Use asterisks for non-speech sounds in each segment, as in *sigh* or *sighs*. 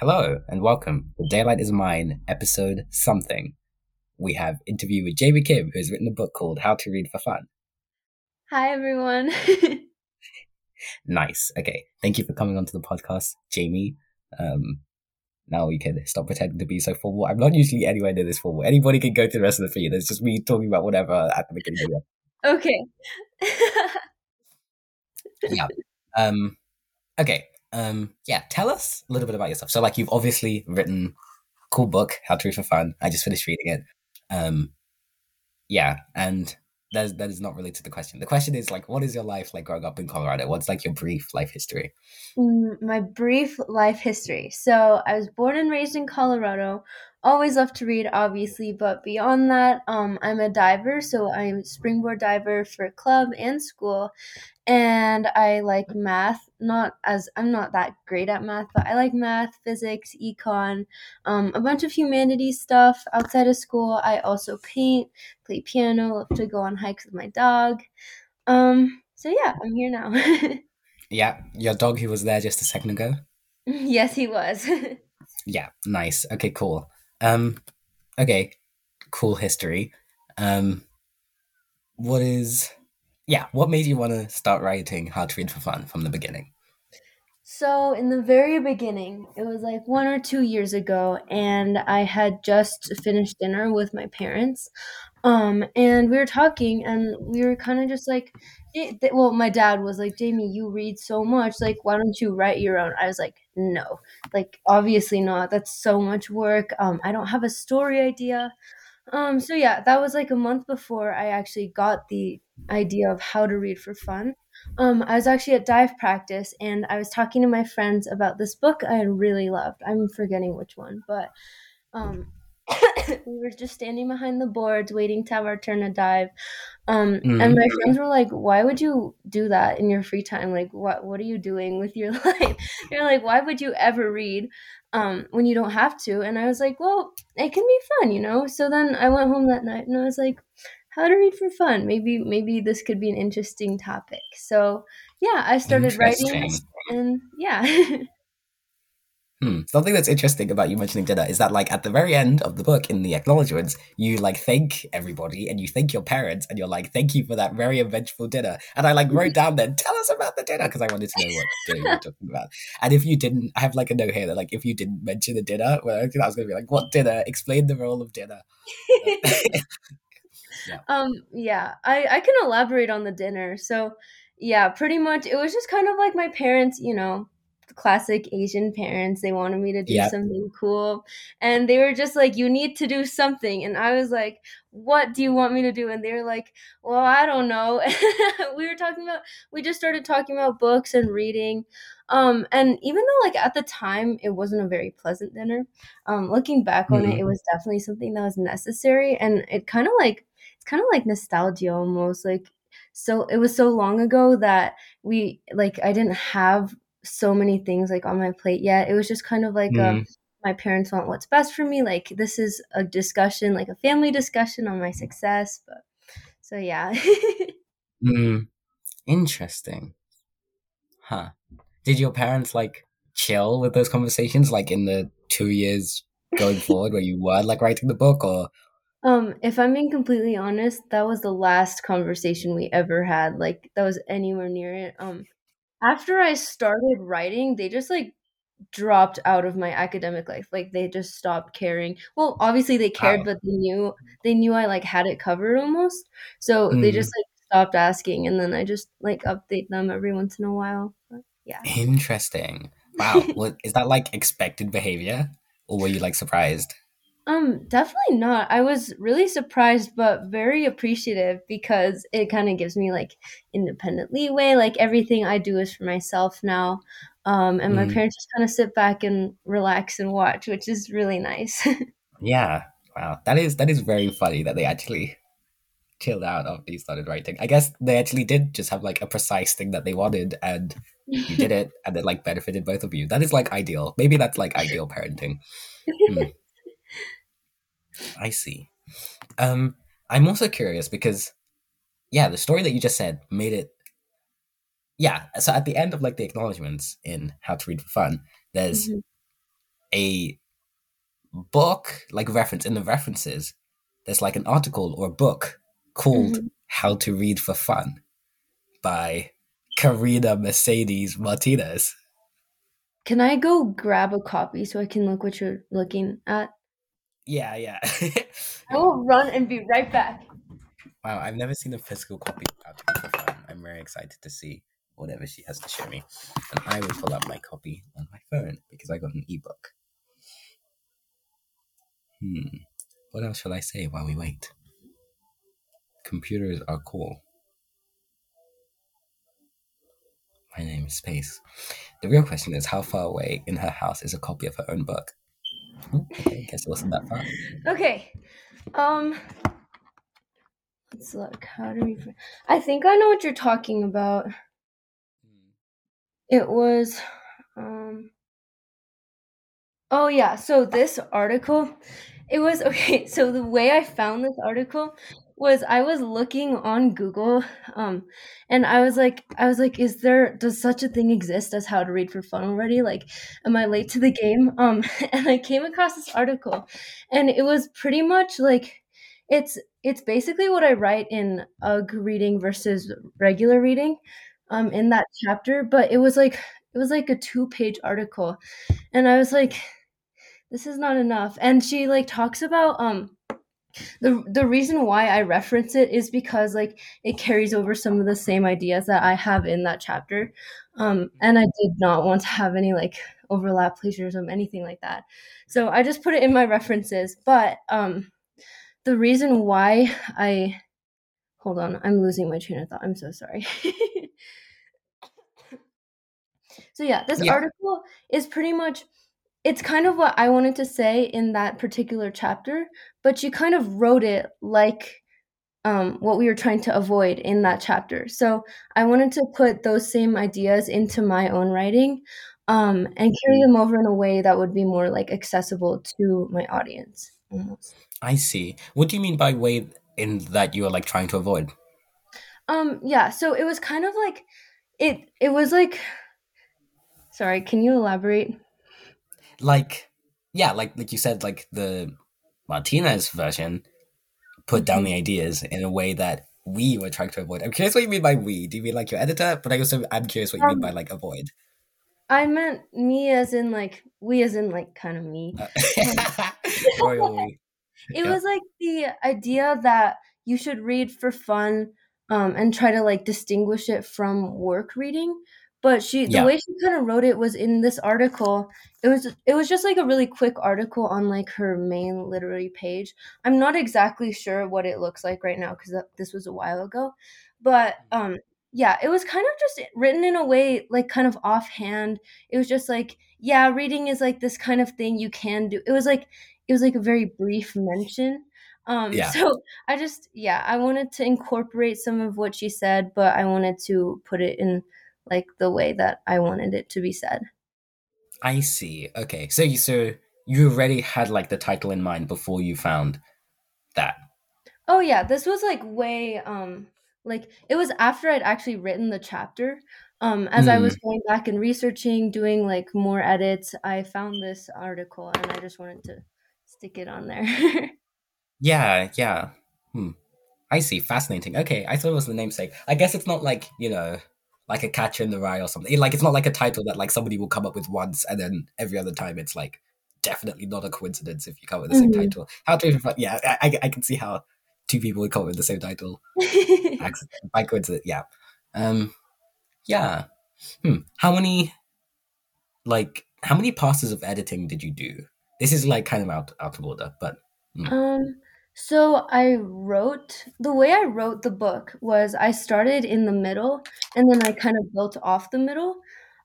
Hello and welcome to Daylight is Mine, episode something. We have interview with Jamie Kim, who has written a book called How to Read for Fun. Hi, everyone. *laughs* nice. Okay. Thank you for coming onto the podcast, Jamie. Um, now we can stop pretending to be so formal. I'm not usually anywhere near this formal. Anybody can go to the rest of the feed. It's just me talking about whatever at the beginning of the Okay. *laughs* yeah. Um, okay. Um, yeah. Tell us a little bit about yourself. So, like, you've obviously written cool book, How to Read for Fun. I just finished reading it. Um, yeah, and that that is not related to the question. The question is like, what is your life like growing up in Colorado? What's like your brief life history? Mm, my brief life history. So I was born and raised in Colorado. Always love to read, obviously, but beyond that, um, I'm a diver. So I'm a springboard diver for club and school, and I like math. Not as I'm not that great at math, but I like math, physics, econ, um, a bunch of humanities stuff outside of school. I also paint, play piano, love to go on hikes with my dog. Um, so yeah, I'm here now. *laughs* yeah, your dog who was there just a second ago. *laughs* yes, he was. *laughs* yeah, nice. Okay, cool. Um, okay, cool history. Um, what is yeah, what made you want to start writing How to Read for Fun from the beginning? So, in the very beginning, it was like one or two years ago, and I had just finished dinner with my parents. Um, and we were talking, and we were kind of just like, well, my dad was like, Jamie, you read so much. Like, why don't you write your own? I was like, no, like, obviously not. That's so much work. Um, I don't have a story idea. Um, so yeah, that was like a month before I actually got the idea of how to read for fun. Um, I was actually at dive practice and I was talking to my friends about this book I really loved. I'm forgetting which one, but um, *coughs* we were just standing behind the boards waiting to have our turn to dive. Um, mm-hmm. And my mm-hmm. friends were like, "Why would you do that in your free time? Like, what what are you doing with your *laughs* life?" They're like, "Why would you ever read um, when you don't have to?" And I was like, "Well, it can be fun, you know." So then I went home that night and I was like, "How to read for fun? Maybe maybe this could be an interesting topic." So yeah, I started writing, and yeah. *laughs* Hmm. Something that's interesting about you mentioning dinner is that, like, at the very end of the book, in the acknowledgements, you like thank everybody and you thank your parents, and you're like, "Thank you for that very eventful dinner." And I like wrote down then, "Tell us about the dinner," because I wanted to know what dinner you were talking about. And if you didn't, I have like a note here that like if you didn't mention the dinner, well, I was going to be like, "What dinner? Explain the role of dinner." *laughs* yeah. Um. Yeah. I I can elaborate on the dinner. So, yeah, pretty much it was just kind of like my parents, you know classic Asian parents. They wanted me to do yep. something cool. And they were just like, you need to do something. And I was like, what do you want me to do? And they were like, well, I don't know. *laughs* we were talking about, we just started talking about books and reading. Um, and even though like at the time it wasn't a very pleasant dinner, um, looking back on mm-hmm. it, it was definitely something that was necessary. And it kind of like, it's kind of like nostalgia almost like so it was so long ago that we like I didn't have so many things like on my plate yet. It was just kind of like mm. um, my parents want what's best for me. Like this is a discussion, like a family discussion on my success. But so yeah. *laughs* mm. Interesting. Huh. Did your parents like chill with those conversations, like in the two years going *laughs* forward where you were like writing the book, or? Um, if I'm being completely honest, that was the last conversation we ever had. Like that was anywhere near it. Um, after I started writing, they just like dropped out of my academic life. Like they just stopped caring. Well, obviously they cared, wow. but they knew they knew I like had it covered almost. So mm. they just like stopped asking and then I just like update them every once in a while. But, yeah. Interesting. Wow. is that like expected behavior? Or were you like surprised? Um, definitely not. I was really surprised, but very appreciative because it kind of gives me like independent leeway. Like everything I do is for myself now. Um, and my mm. parents just kind of sit back and relax and watch, which is really nice. *laughs* yeah. Wow. That is that is very funny that they actually chilled out after you started writing. I guess they actually did just have like a precise thing that they wanted and you did it *laughs* and it like benefited both of you. That is like ideal. Maybe that's like ideal parenting. Hmm. I see. Um, I'm also curious because, yeah, the story that you just said made it. Yeah, so at the end of like the acknowledgements in How to Read for Fun, there's mm-hmm. a book like reference in the references. There's like an article or a book called Mhm. "How to Read for Fun" by Karina Mercedes Martinez. Can I go grab a copy so I can look what you're looking at? Yeah, yeah. *laughs* I will run and be right back. wow, I've never seen a physical copy of How to Read for Fun. I'm very excited to see whatever she has to show me. And I will pull up my copy on my phone because I got an ebook. Hmm. What else shall I say while we wait? Computers are cool. My name is Space. The real question is how far away in her house is a copy of her own book? Okay, guess it wasn't that far. Okay. Um let's look. How do we I think I know what you're talking about. It was um Oh yeah, so this article it was *laughs* okay, so the way I found this article was I was looking on Google um and I was like I was like is there does such a thing exist as how to read for fun already? Like am I late to the game? Um *laughs* and I came across this article and it was pretty much like it's it's basically what I write in UG reading versus regular reading um in that chapter, but it was like it was like a two-page article and I was like this is not enough and she like talks about um the the reason why I reference it is because like it carries over some of the same ideas that I have in that chapter. Um and I did not want to have any like overlap plagiarism anything like that. So I just put it in my references, but um the reason why I hold on, I'm losing my train of thought. I'm so sorry. *laughs* so yeah, this Yeah. article is pretty much it's kind of what I wanted to say in that particular chapter, but you kind of wrote it like um, what we were trying to avoid in that chapter. So I wanted to put those same ideas into my own writing um, and carry them over in a way that would be more like accessible to my audience. Almost. I see. What do you mean by way in that you are like trying to avoid? Um, yeah. So it was kind of like it. It was like. Sorry, can you elaborate? Like, yeah, like like you said, like the Martinez version put down the ideas in a way that we were trying to avoid. I'm curious what you mean by we. Do you mean like your editor? But I also I'm curious what you mean by like avoid. I meant me as in like we as in like kind of me. Uh, *laughs* royal we. *laughs* It Yeah. was like the idea that you should read for fun um, and try to like distinguish it from work reading. But she, the Yeah. way she kind of wrote it was in this article. It was it was just like a really quick article on like her main literary page. I'm not exactly sure what it looks like right now because this was a while ago, but um, yeah, it was kind of just written in a way like kind of offhand. It was just like, yeah, reading is like this kind of thing you can do. It was like it was like a very brief mention. Um, Yeah. so I just yeah, I wanted to incorporate some of what she said, but I wanted to put it in like the way that I wanted it to be said. I see. Okay, so you so you already had like the title in mind before you found that. Oh yeah, this was like way um like it was after I'd actually written the chapter. Um as I was going back and researching, doing like more edits, I found this article and I just wanted to stick it on there. *laughs* Yeah, yeah. Hmm. I see. Fascinating. Okay, I thought it was the namesake. I guess it's not like you know, like a Catcher in the Rye or something. Like it's not like a title that like somebody will come up with once and then every other time it's like definitely not a coincidence if you come up with the same Mhm. title. How to even? Yeah, I, I I can see how two people would come up with the same title *laughs* by coincidence. Yeah. Um. Yeah. Hmm. How many? Like how many passes of editing did you do? This is like kind of out out of order, but Um, so I wrote the way I wrote the book was I started in the middle and then I kind of built off the middle.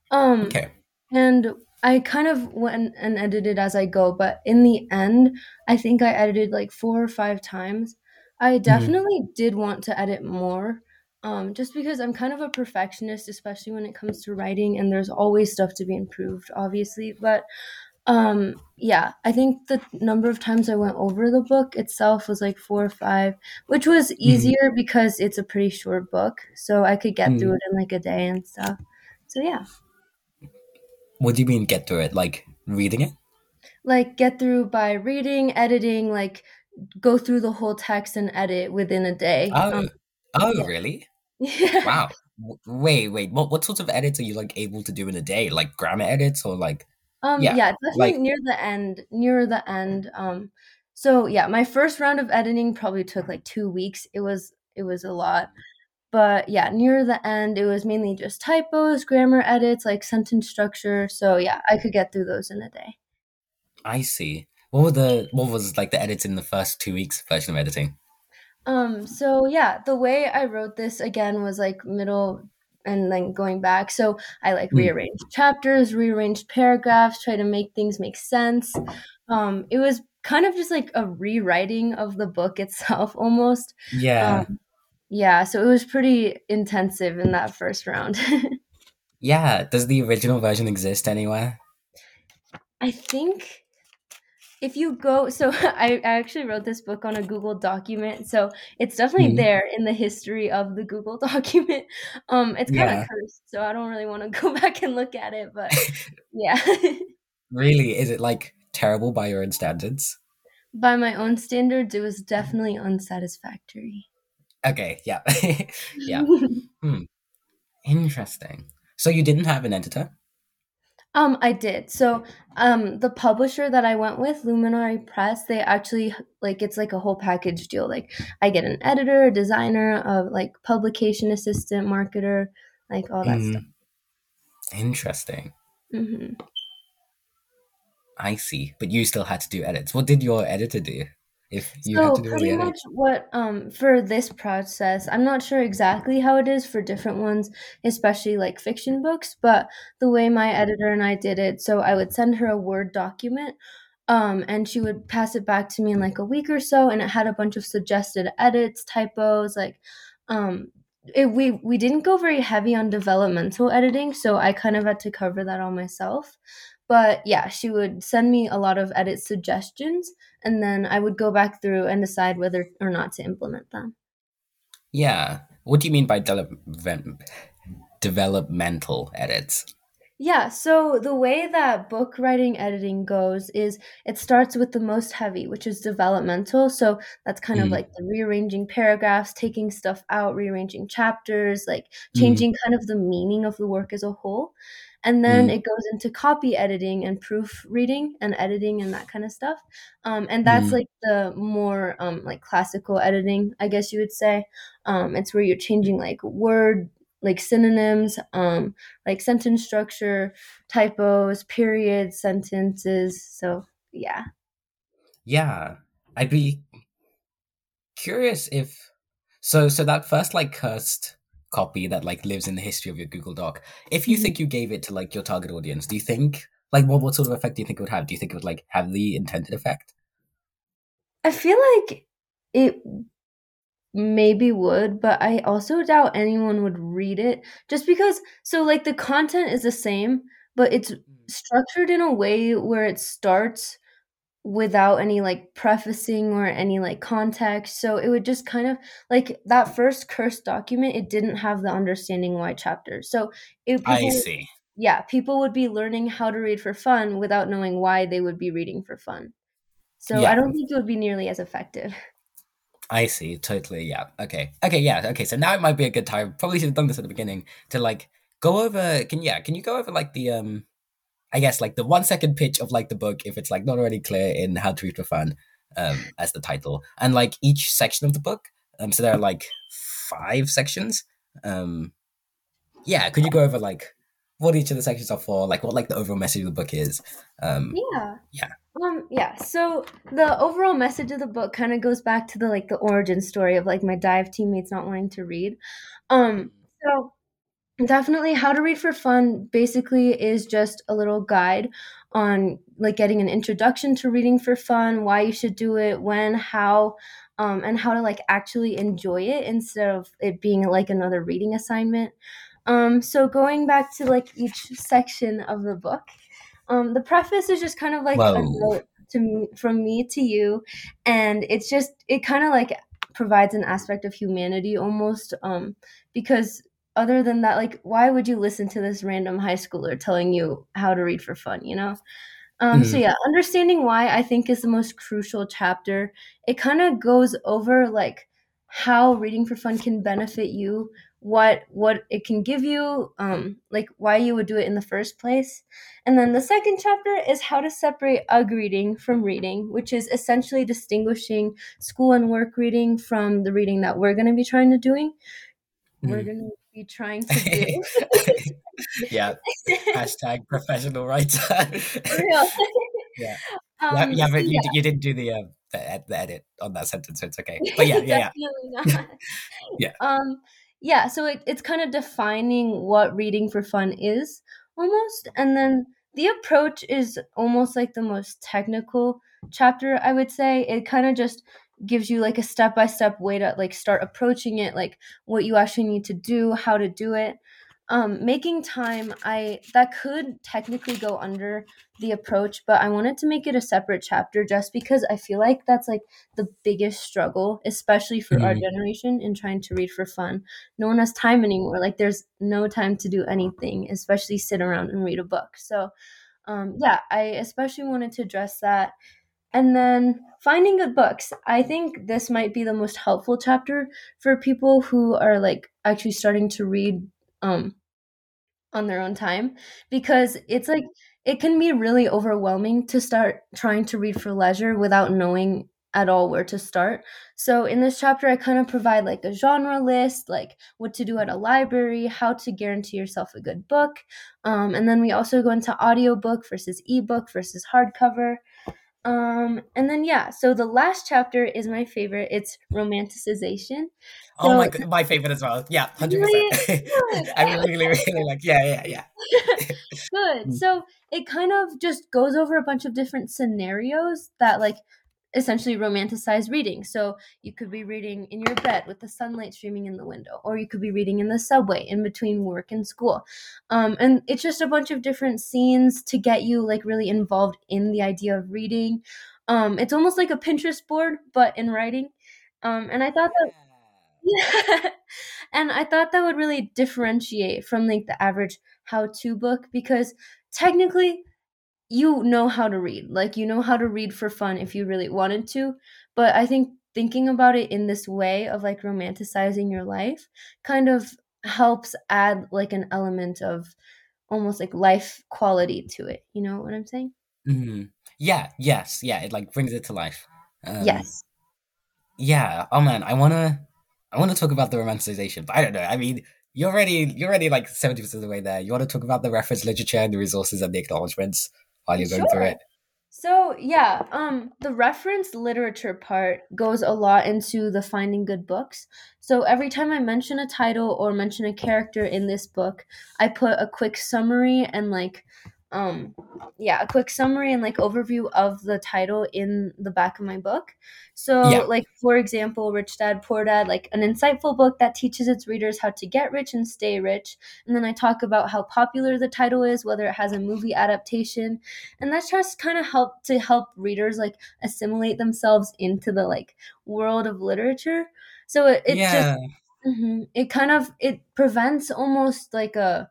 Um, okay. and I kind of went and edited as I go, but in the end, I think I edited like four or five times. I definitely did want to edit more. Um, just because I'm kind of a perfectionist, especially when it comes to writing, and there's always stuff to be improved, obviously. But um, yeah, I think the number of times I went over the book itself was like four or five, which was easier because it's a pretty short book, so I could get Mhm. through it in like a day and stuff. So yeah. What do you mean get through it? Like reading it? like get through by reading, editing, like go through the whole text and edit within a day. Oh, Um, oh, yeah. really? *laughs* Yeah. Wow. Wait, wait. What what sorts of edits are you like able to do in a day? Like grammar edits or like Um, yeah, yeah, like definitely near the end, near the end. Um, so yeah, my first round of editing probably took like two weeks. It was it was a lot. But yeah, near the end, it was mainly just typos, grammar edits, like sentence structure. So yeah, I could get through those in a day. I see. What were the what was like the edits in the first two weeks version of editing? Um, so yeah, the way I wrote this again was like middle and then going back. So I like Hmm. rearranged chapters, rearranged paragraphs, try to make things make sense. Um, it was kind of just like a rewriting of the book *laughs* itself almost. Yeah. Um, yeah, so it was pretty intensive in that first round. *laughs* Yeah. Does the original version exist anywhere? I think if you go *laughs* so I, I actually wrote this book on a google document so it's definitely Hmm. there in the history of the google *laughs* document um it's kind of Yeah. cursed so i don't really want to *laughs* go back and look at it but yeah Really? Is it like terrible by your own standards? by my own standards it was definitely unsatisfactory Okay, yeah. yeah. Hmm. Interesting. So you didn't have an editor? Um i did so um the publisher that i went with luminary press they actually like it's like a whole package deal like i get an editor a designer a like publication assistant marketer like all that stuff Interesting. Mm, interesting. hmm I see. But you still had to do edits. What did your editor do? If you So to do pretty much what um for this process, I'm not sure exactly how it is for different ones, especially like fiction books, but the way my editor and I did it, so I would send her a Word document, um, and she would pass it back to me in like a week or so, and it had a bunch of suggested edits, typos, like um it, we we didn't go very heavy on developmental editing, so I kind of had to cover that all myself. But yeah, she would send me a lot of edit suggestions and then I would go back through and decide whether or not to implement them. Yeah. What do you mean by develop- developmental edits? Yeah, so the way that book writing editing goes is it starts with the most heavy, which is developmental. So that's kind of Mm, like the rearranging paragraphs, taking stuff out, rearranging chapters, like mm, changing kind of the meaning of the work as a whole. And then mm, it goes into copy editing and proofreading and editing and that kind of stuff. Um, and that's mm. like the more um, like classical editing, I guess you would say. Um, it's where you're changing like word, like synonyms, um, like sentence structure, typos, periods, sentences. So yeah. Yeah. I'd be curious if so so that first like cursed copy that like lives in the history of your Google Doc, if you Mhm. think you gave it to like your target audience, do you think like what what sort of effect do you think it would have? Do you think it would like have the intended effect? I feel like it maybe would, but I also doubt anyone would read it just because so like the content is the same, but it's structured in a way where it starts without any like prefacing or any like context. So it would just kind of like that first cursed document, it didn't have the understanding why chapter. So it I see. yeah, people would be learning how to read for fun without knowing why they would be reading for fun. So I don't think it would be nearly as effective. I see. Totally. Yeah. Okay. Okay. Yeah. Okay. So now it might be a good time. Probably should have done this at the beginning to like go over. Can yeah? Can you go over like the um? I guess like the one second pitch of like the book if it's like not already clear in How to Read for Fun, um, as the title, and like each section of the book. Um. So there are like five sections. Um. Yeah. Could you go over like what each of the sections are for? Like what like the overall message of the book is. Um. Yeah. Yeah. Um yeah, so the overall message of the book kind of goes back to the like the origin story of like my dive teammates not wanting to read. Um so Definitely How to Read for Fun basically is just a little guide on like getting an introduction to reading for fun, why you should do it, when, how, um, and how to like actually enjoy it instead of it being like another reading assignment. Um, so going back to like each section of the book, um, the preface is just kind of like a note to me, from me to you, and it's just it kind of like provides an aspect of humanity almost, um, because other than that, like why would you listen to this random high schooler telling you how to read for fun, you know? Um, so yeah, understanding why I think is the most crucial chapter. It kind of goes over like how reading for fun can benefit you, what what it can give you, um, like why you would do it in the first place. And then the second chapter is how to separate UG reading from reading, which is essentially distinguishing school and work reading from the reading that we're going to be trying to doing. We're Mm. going to be trying to do. *laughs* yeah. Hashtag professional writer. Real. *laughs* Yeah. Um, *laughs* yeah, yeah, you, you didn't do the, uh, the the edit on that sentence, so it's okay. But yeah, yeah, yeah. Yeah. Um, yeah, so it, it's kind of defining what reading for fun is almost. And then the approach is almost like the most technical chapter, I would say. It kind of just gives you like a step by step way to like start approaching it, like what you actually need to do, how to do it. Um, making time, I that could technically go under the approach, but I wanted to make it a separate chapter just because I feel like that's like the biggest struggle, especially for our Mhm. generation in trying to read for fun. No one has time anymore. Like there's no time to do anything, especially sit around and read a book. So um, yeah, I especially wanted to address that. And then finding good books. I think this might be the most helpful chapter for people who are like actually starting to read um on their own time because it's like it can be really overwhelming to start trying to read for leisure without knowing at all where to start. So in this chapter I kind of provide like a genre list, like what to do at a library, how to guarantee yourself a good book. Um, and then we also go into audiobook versus ebook versus hardcover. Um, and then yeah, so the last chapter is my favorite. It's romanticization. Oh my So- my favorite as well. Yeah, *laughs* hundred *laughs* Really? percent. I really, really like. Yeah, yeah, yeah. *laughs* Good. Mm. So it kind of just goes over a bunch of different scenarios that like essentially romanticize reading. So you could be reading in your bed with the sunlight streaming in the window, or you could be reading in the subway in between work and school. Um, and it's just a bunch of different scenes to get you like really involved in the idea of reading. Um, it's almost like a Pinterest board, but in writing. Um, and I thought that yeah. *laughs* and I thought that would really differentiate from like the average how-to book because technically you know how to read. Like you know how to read for fun if you really wanted to, but I think thinking about it in this way of like romanticizing your life kind of helps add like an element of almost like life quality to it. You know what I'm saying? Mhm. Yeah. Yes. Yeah. It like brings it to life. Um, yes. Yeah. Oh man, I wanna, I wanna talk about the romanticization, but I don't know. I mean, you're already, you're already like seventy percent of the way there. You want to talk about the reference literature and the resources and the acknowledgements while you're going through Sure. it. So yeah, um, the reference literature part goes a lot into the finding good books. So every time I mention a title or mention a character in this book, I put a quick summary and like, um, yeah, a quick summary and like overview of the title in the back of my book. So Yeah. like for example, Rich Dad Poor Dad, like an insightful book that teaches its readers how to get rich and stay rich. And then I talk about how popular the title is, whether it has a movie adaptation and that's just kind of help to help readers like assimilate themselves into the like world of literature so it, it yeah. just mhm, it kind of it prevents almost like a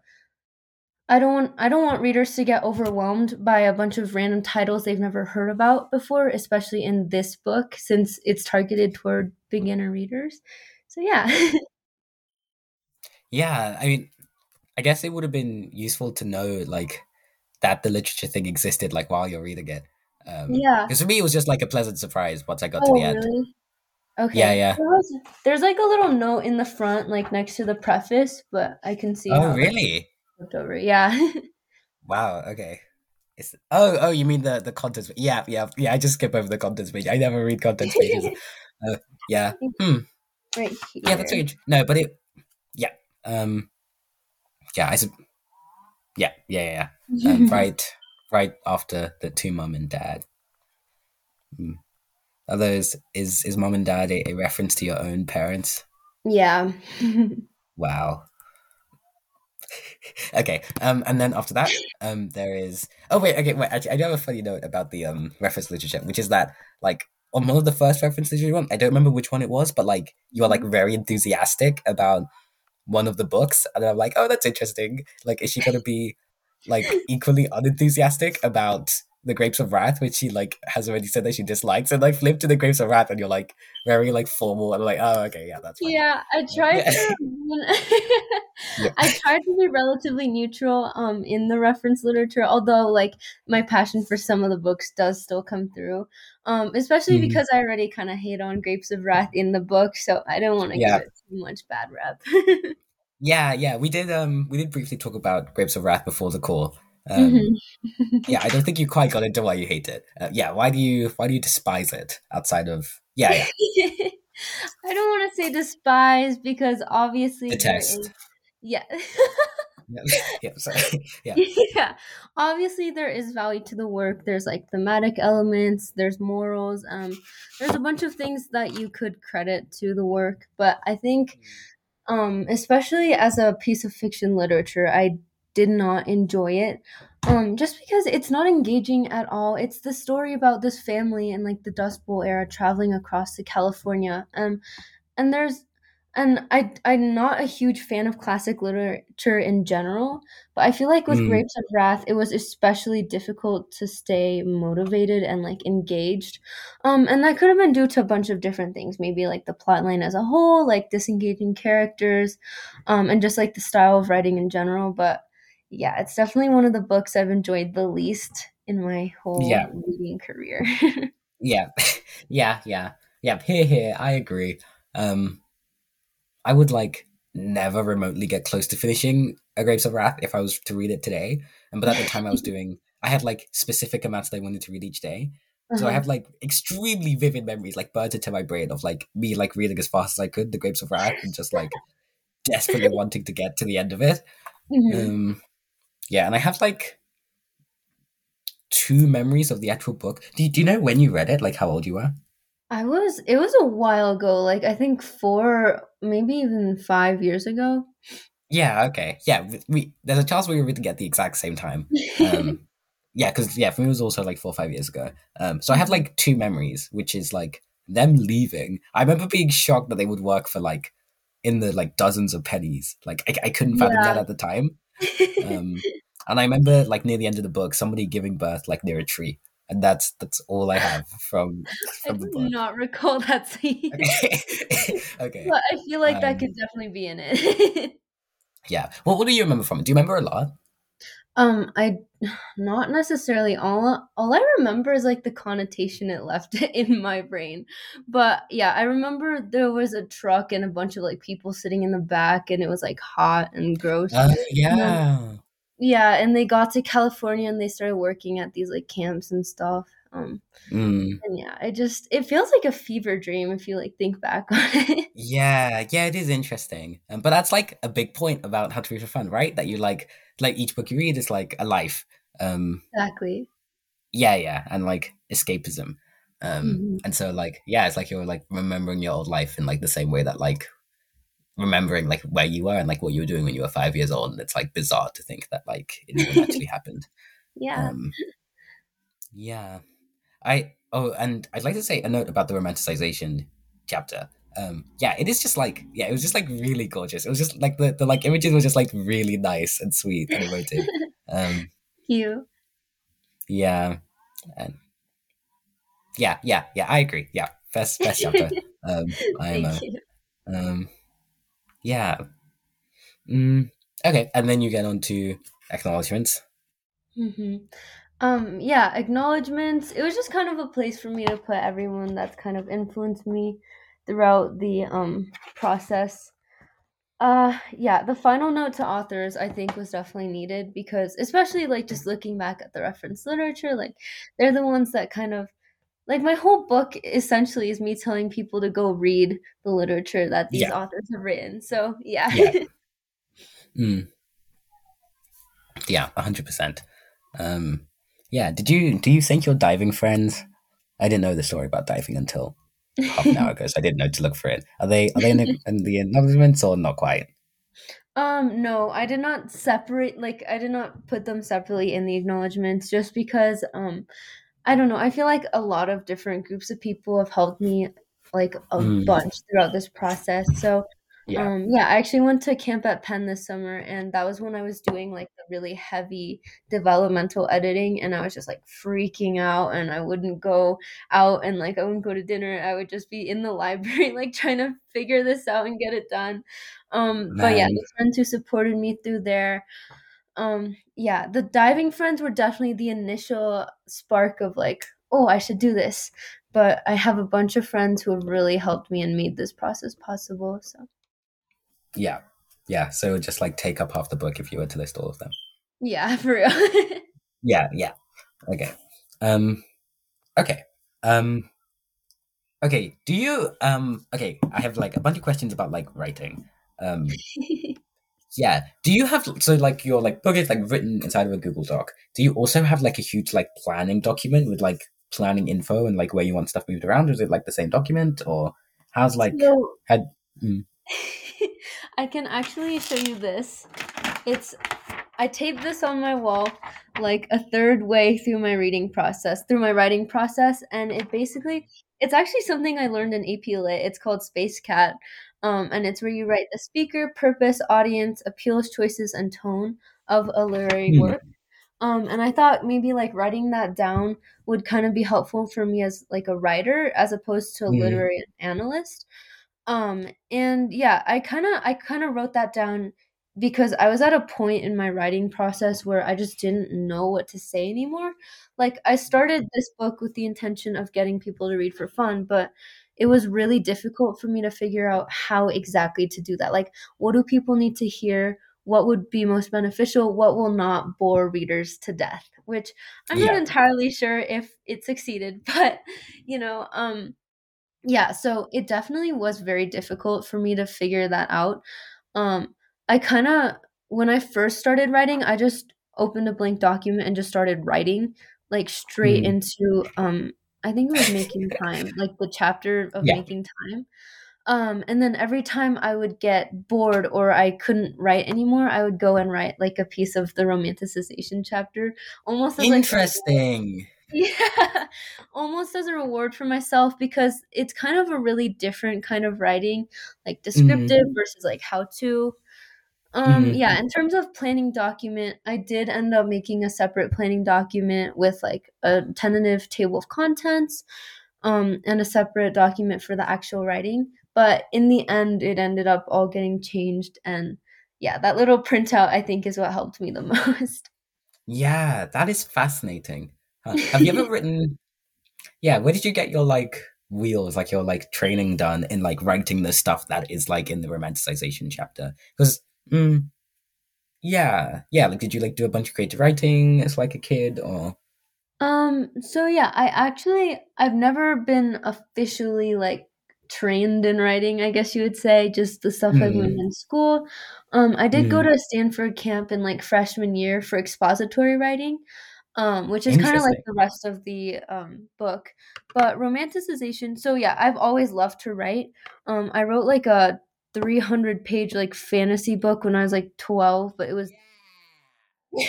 i don't want i don't want readers to get overwhelmed by a bunch of random titles they've never heard about before especially in this book since it's targeted toward beginner readers so yeah *laughs* Yeah, I mean, I guess it would have been useful to know like that the literature thing existed like while you're reading it. Um, yeah because for me it was just like a pleasant surprise once I got oh to the end. really okay Yeah, yeah. There was- there's like a little note in the front like next to the preface but i can see Oh, really? Yeah. *laughs* Wow. Okay. It's, oh, oh, you mean the the contents? Yeah, yeah, yeah. I just skip over the contents page. I never read *laughs* contents pages. uh, yeah. Hmm. right here. Yeah, that's strange. No, but it. Yeah. Um. Yeah. I. sup- Yeah. Yeah. Yeah. Um, *laughs* right. Right after the two mum and dad. Hmm. Are those is is mum and dad a, a reference to your own parents? yeah. Wow. *laughs* okay. Um, and then after that, um, there is. Oh wait. Okay. Wait. Actually, I do have a funny note about the um reference literature, which is that like on one of the first reference literature one, I don't remember which one it was, but like you are like very enthusiastic about one of the books, and I'm like, oh, that's interesting. Like, is she gonna be like equally unenthusiastic about the Grapes of Wrath, which she like has already said that she dislikes, and like flip to the Grapes of Wrath, and you're like very like formal and like, oh okay, yeah, that's fine. Yeah, I tried to. *laughs* *laughs* Yeah. I tried to be relatively neutral um in the reference literature, although like my passion for some of the books does still come through. Um, especially Mm. because I already kind of hate on Grapes of Wrath in the book, so I don't want to Yeah. give it too much bad rep. *laughs* Yeah, yeah, we did. Um, we did briefly talk about Grapes of Wrath before the call. Um, Mhm. yeah, I don't *laughs* think you quite got into why you hate it. Uh, yeah, why do you why do you despise it outside of yeah yeah *laughs* I don't want to say despise because obviously there detest is yeah. yeah, *laughs* yeah sorry yeah yeah obviously there is value to the work there's like thematic elements there's morals um there's a bunch of things that you could credit to the work but i think um especially as a piece of fiction literature i did not enjoy it um just because it's not engaging at all it's the story about this family in like the dust bowl era traveling across to california um and there's and I I'm not a huge fan of classic literature in general, but I feel like with Mm. Grapes of Wrath, it was especially difficult to stay motivated and like engaged. Um, and that could have been due to a bunch of different things, maybe like the plotline as a whole, like disengaging characters, um, and just like the style of writing in general. But yeah, it's definitely one of the books I've enjoyed the least in my whole Yeah. reading career. *laughs* yeah *laughs* yeah yeah yeah here here I agree. Um, I would like never remotely get close to finishing a Grapes of Wrath if I was to read it today. And but at the time I was *laughs* doing, I had like specific amounts that I wanted to read each day. So I Uh-huh. have like extremely vivid memories, like burned into my brain of like me like reading as fast as I could the Grapes of Wrath and just like desperately wanting to get to the end of it. Mhm. Um, yeah, and I have like two memories of the actual book. Do you, do you know when you read it? Like how old you were? I was it was a while ago, like I think four, maybe even five years ago. Yeah, okay. Yeah, we, we there's a chance we were reading at the exact same time. Um, *laughs* yeah, because yeah, for me it was also like four or five years ago. Um, so I have like two memories, which is like them leaving. I remember being shocked that they would work for like in the like dozens of pennies. Like I, I couldn't fathom Yeah. that at the time. Um, and I remember like near the end of the book, somebody giving birth like near a tree, and that's that's all I have from *laughs* I from the do not recall that scene. *laughs* Okay, *laughs* okay, But I feel like that Um, could definitely be in it. yeah. Well, what do you remember from it? Do you remember a lot? Um, I *sighs* not necessarily all all I remember is like the connotation it left *laughs* in my brain. But yeah, I remember there was a truck and a bunch of like people sitting in the back and it was like hot and gross. Uh, yeah. Yeah, and they got to California and they started working at these like camps and stuff. Um, Mm. and yeah, it just it feels like a fever dream if you like think back *laughs* on it. Yeah, yeah, it is interesting. Um, but that's like a big point about how to read for fun, right? That you like, like each book you read is like a life. Um, exactly. yeah, yeah, and like escapism. Um, Mhm. and so like, yeah, it's like you're like remembering your old life in like the same way that like remembering like where you were and like what you were doing when you were five years old. And it's like bizarre to think that like it *laughs* actually happened. Yeah. Um, yeah, I oh, and I'd like to say a note about the romanticization chapter. Um, yeah, it is just like yeah, it was just like really gorgeous. It was just like the, the like images were just like really nice and sweet and emotive. *laughs* um, you. yeah, and yeah, yeah, yeah. I agree. Yeah, best best chapter. *laughs* Um, I'm Thank a, you. um, yeah. Mm, okay, and then you get on to acknowledgements. hmm Um, yeah, acknowledgments. It was just kind of a place for me to put everyone that's kind of influenced me throughout the um process. Uh, yeah, the final note to authors I think was definitely needed because, especially like just looking back at the reference literature, like they're the ones that kind of like my whole book essentially is me telling people to go read the literature that these Yeah. authors have written. So yeah. Yeah. *laughs* Mm. Yeah, hundred percent. Um, yeah. Did you do you think you're diving friends? I didn't know the story about diving until half an hour ago, so I didn't know to look for it. Are they are they in the, *laughs* in the acknowledgements or not quite? Um, no, I did not separate like I did not put them separately in the acknowledgments just because um I don't know, I feel like a lot of different groups of people have helped me like a Mm. bunch throughout this process. So Yeah. Um, yeah, I actually went to camp at Penn this summer, and that was when I was doing like the really heavy developmental editing, and I was just like freaking out, and I wouldn't go out and like I wouldn't go to dinner. I would just be in the *laughs* library, like trying to figure this out and get it done. Um, but yeah, the friends who supported me through there, um, yeah, the diving friends were definitely the initial spark of like, oh, I should do this. But I have a bunch of friends who have really helped me and made this process possible. So. Yeah. Yeah. So it would just like take up half the book if you were to list all of them. Yeah, *laughs* for real. *laughs* Yeah, yeah. Okay. Um okay. Um okay, do you um okay, I have like a bunch of questions about like writing. Um *laughs* yeah. Do you have so like your like book is like written inside of a Google Doc. Do you also have like a huge like planning document with like planning info and like where you want stuff moved around? Or is it like the same document or how's like had mm, *laughs* I can actually show you this. It's I taped this on my wall like a third way through my reading process, through my writing process, and it basically it's actually something I learned in AP Lit. It's called Space Cat. Um, and it's where you write the speaker, purpose, audience, appeals, choices, and tone of a literary Hmm. work. Um, and I thought maybe like writing that down would kind of be helpful for me as like a writer as opposed to a Mm. literary analyst. Um, and yeah, I kind of I kind of wrote that down because I was at a point in my writing process where I just didn't know what to say anymore. Like I started this book with the intention of getting people to read for fun, but it was really difficult for me to figure out how exactly to do that. Like what do people need to hear? What would be most beneficial? What will not bore readers to death? Which I'm not entirely sure if it succeeded, *laughs* but you know, um yeah, so it definitely was very difficult for me to figure that out. Um, I kind of, when I first started writing, I just opened a blank document and just started writing, like straight Mm. into, um, I think it was Making *laughs* Time, like the chapter of Yeah. Making Time. Um, and then every time I would get bored or I couldn't write anymore, I would go and write like a piece of the romanticization chapter, almost as like Interesting. Yeah, *laughs* almost as a reward for myself because it's kind of a really different kind of writing, like descriptive versus like how to. Um, Mhm. yeah, in terms of planning document, I did end up making a separate planning document with like a tentative table of contents, um, and a separate document for the actual writing. But in the end, it ended up all getting changed, and yeah, that little printout I think is what helped me the *laughs* most. Yeah, that is fascinating. Huh. Have you ever written? Yeah, where did you get your like wheels, like your like training done in like writing the stuff that is like in the romanticization chapter? Because, mm, yeah, yeah, like did you like do a bunch of creative writing as like a kid or? Um, so yeah, I actually I've never been officially like trained in writing, I guess you would say, just the stuff I've learned Mm, in school. Um, I did go mm, to Stanford camp in like freshman year for expository writing, um, which is kind of like the rest of the um book. But romanticization, so yeah, I've always loved to write. Um, I wrote like a 300 page like fantasy book when I was like 12, but it was *laughs*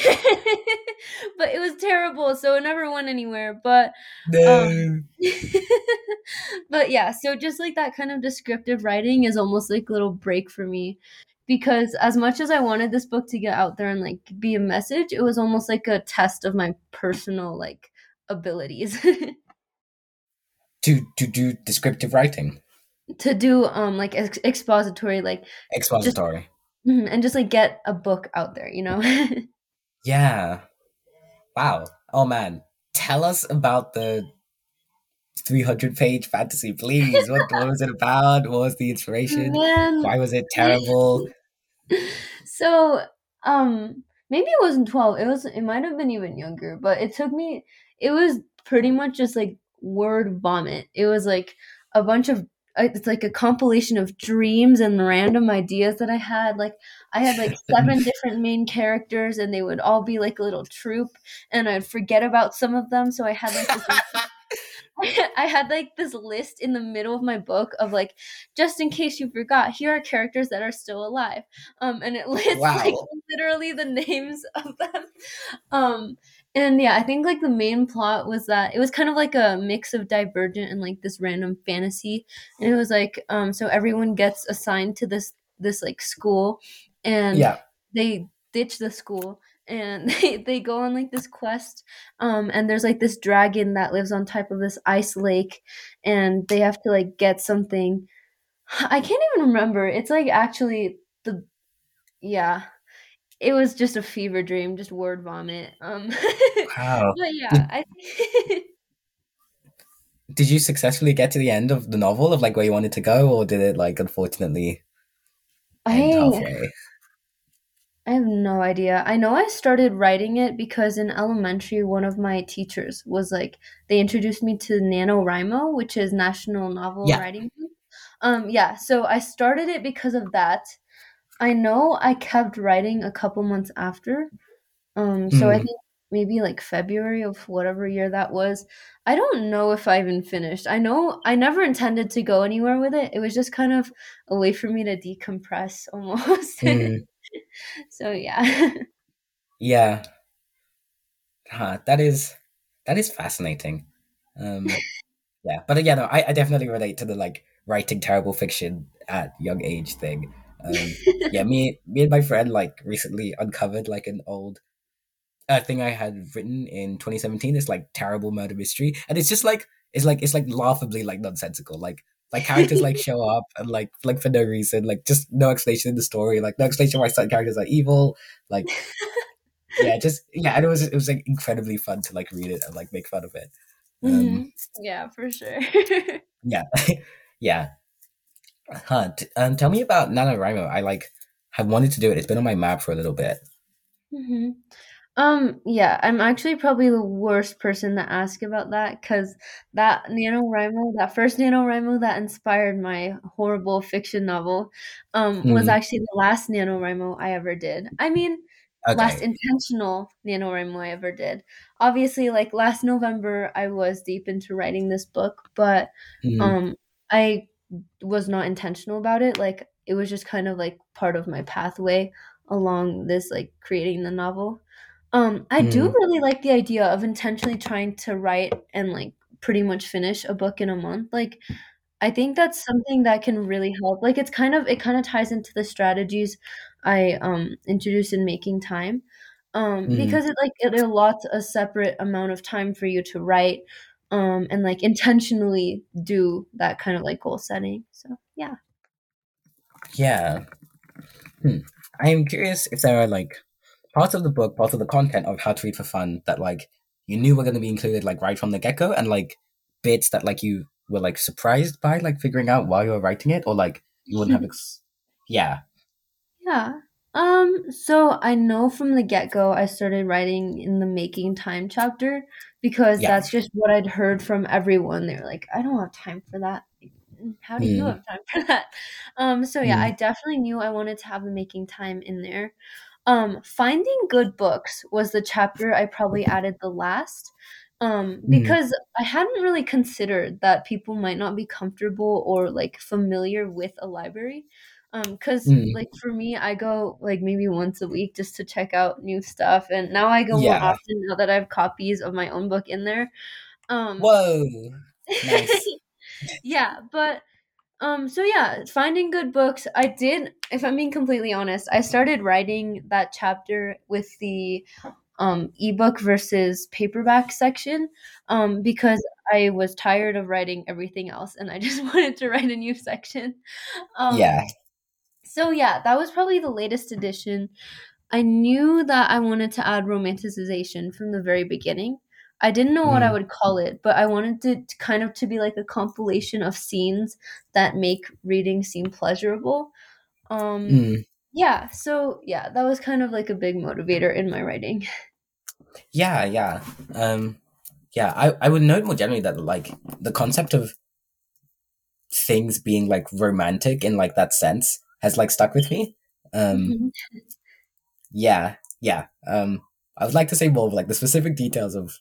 but it was terrible, so it never went anywhere. But um No. *laughs* but yeah, so just like that kind of descriptive writing is almost like a little break for me because as much as I wanted this book to get out there and like be a message, it was almost like a test of my personal like abilities *laughs* To to do descriptive writing, to do um like ex- expository like expository. mhm, and just like get a book out there, you know. *laughs* Yeah. Wow. Oh man. Tell us about the 300 page fantasy, please. What, what was it about? What was the inspiration? Why was it terrible? *laughs* so um maybe it wasn't 12 it was it might have been even younger but it took me it was pretty much just like word vomit it was like a bunch of uh, it's like a compilation of dreams and random ideas that i had like i had like *laughs* seven different main characters and they would all be like a little troop and i'd forget about some of them so i had like this *laughs* *laughs* I had like this list in the middle of my book of like, just in case you forgot, here are characters that are still alive. Um, and it *laughs* lists like literally the names *laughs* of them. Um, and yeah, I think like the main plot was that it was kind of like a mix of Divergent and like this random fantasy. And it was like, um, so everyone gets assigned to this this like school and Yeah. they ditch the school and *laughs* they, they go on like this quest um and there's like this dragon that lives on top of this ice lake and they have to like get something *sighs* i can't even remember it's like actually the yeah it was just a fever dream just word vomit um *laughs* Wow. but yeah i *laughs* Did you successfully get to the end of the novel of like where you wanted to go, or did it like unfortunately end i halfway? I have no idea. I know I started writing it because in elementary, one of my teachers was like, they introduced me to NaNoWriMo, which is National Novel Yeah. Writing. Um, yeah, so I started it because of that. I know I kept writing a couple months after. Um, so I Mm. think maybe like February of whatever year that was. I don't know if I even finished. I know I never intended to go anywhere with it. It was just kind of a way for me to decompress *laughs* almost. Mm. *laughs* so yeah. *laughs* Yeah. Huh, that is that is fascinating. Um, *laughs* yeah, but again, no, I, I definitely relate to the like writing terrible fiction at young age thing. Um, yeah, me me and my friend like recently uncovered like an old uh, thing I had written in 2017. It's like terrible murder mystery, and it's just like it's like it's like laughably like nonsensical. Like like characters like *laughs* show up and like like for no reason, like just no explanation in the story, like no explanation why certain characters are evil. Like *laughs* yeah, just yeah, and it was it was like incredibly fun to like read it and like make fun of it. Um, Mhm. Yeah, for sure. *laughs* yeah, yeah. Huh. T- um, tell me about NaNoWriMo. I like have wanted to do it. It's been on my map for a little bit. hmm Um, yeah, I'm actually probably the worst person to ask about that because that NaNoWriMo, that first NaNoWriMo that inspired my horrible fiction novel, um, was Mm, actually the last NaNoWriMo I ever did. I mean, last okay. intentional NaNoWriMo I ever did. Obviously, like last November, I was deep into writing this book, but Mm, um, I was not intentional about it. Like it was just kind of like part of my pathway along this like creating the novel. Um, I do mm, really like the idea of intentionally trying to write and like pretty much finish a book in a month. Like I think that's something that can really help. Like it's kind of it kind of ties into the strategies I um introduced in making time. Um mm. because it like it allots a separate amount of time for you to write um and like intentionally do that kind of like goal setting. So, yeah. Yeah. Hmm. I am curious if there are like parts of the book, parts of the content of How to Read for Fun that like you knew were going to be included like right from the get go, and like bits that like you were like surprised by like figuring out while you were writing it, or like you wouldn't have. *laughs* Ex- yeah. Yeah. Um, so I know from the get-go I started writing in the making time chapter because Yeah. that's just what I'd heard from everyone. They were like, I don't have time for that. "Mm, How do you Mm, have time for that? Um, so yeah, I mm, definitely knew I wanted to have the making time in there. Um, finding good books was the chapter I probably added the last. Um, mm, because I hadn't really considered that people might not be comfortable or like familiar with a library. Um, cause mm. like for me, I go like maybe once a week just to check out new stuff, and now I go more often now that I have copies of my own book in there. Um, Whoa. Nice. *laughs* yeah, but um, so yeah, finding good books. I did, if I'm being completely honest, I started writing that chapter with the um ebook versus paperback section um because I was tired of writing everything else and I *laughs* just wanted to write a new section. Um Yeah. so yeah, that was probably the latest edition. I knew that I wanted to add romanticization from the very beginning. I didn't know what I Mm, would call it, but I wanted it to kind of to be like a compilation of scenes that make reading seem pleasurable. Um mm. yeah, so yeah, that was kind of like a big motivator in my writing. Yeah. Yeah. Um. Yeah. I I would note more generally that like the concept of things being like romantic in like that sense has like stuck with me. Um. Mhm. Yeah. Yeah. Um. I would like to say more, of like the specific details of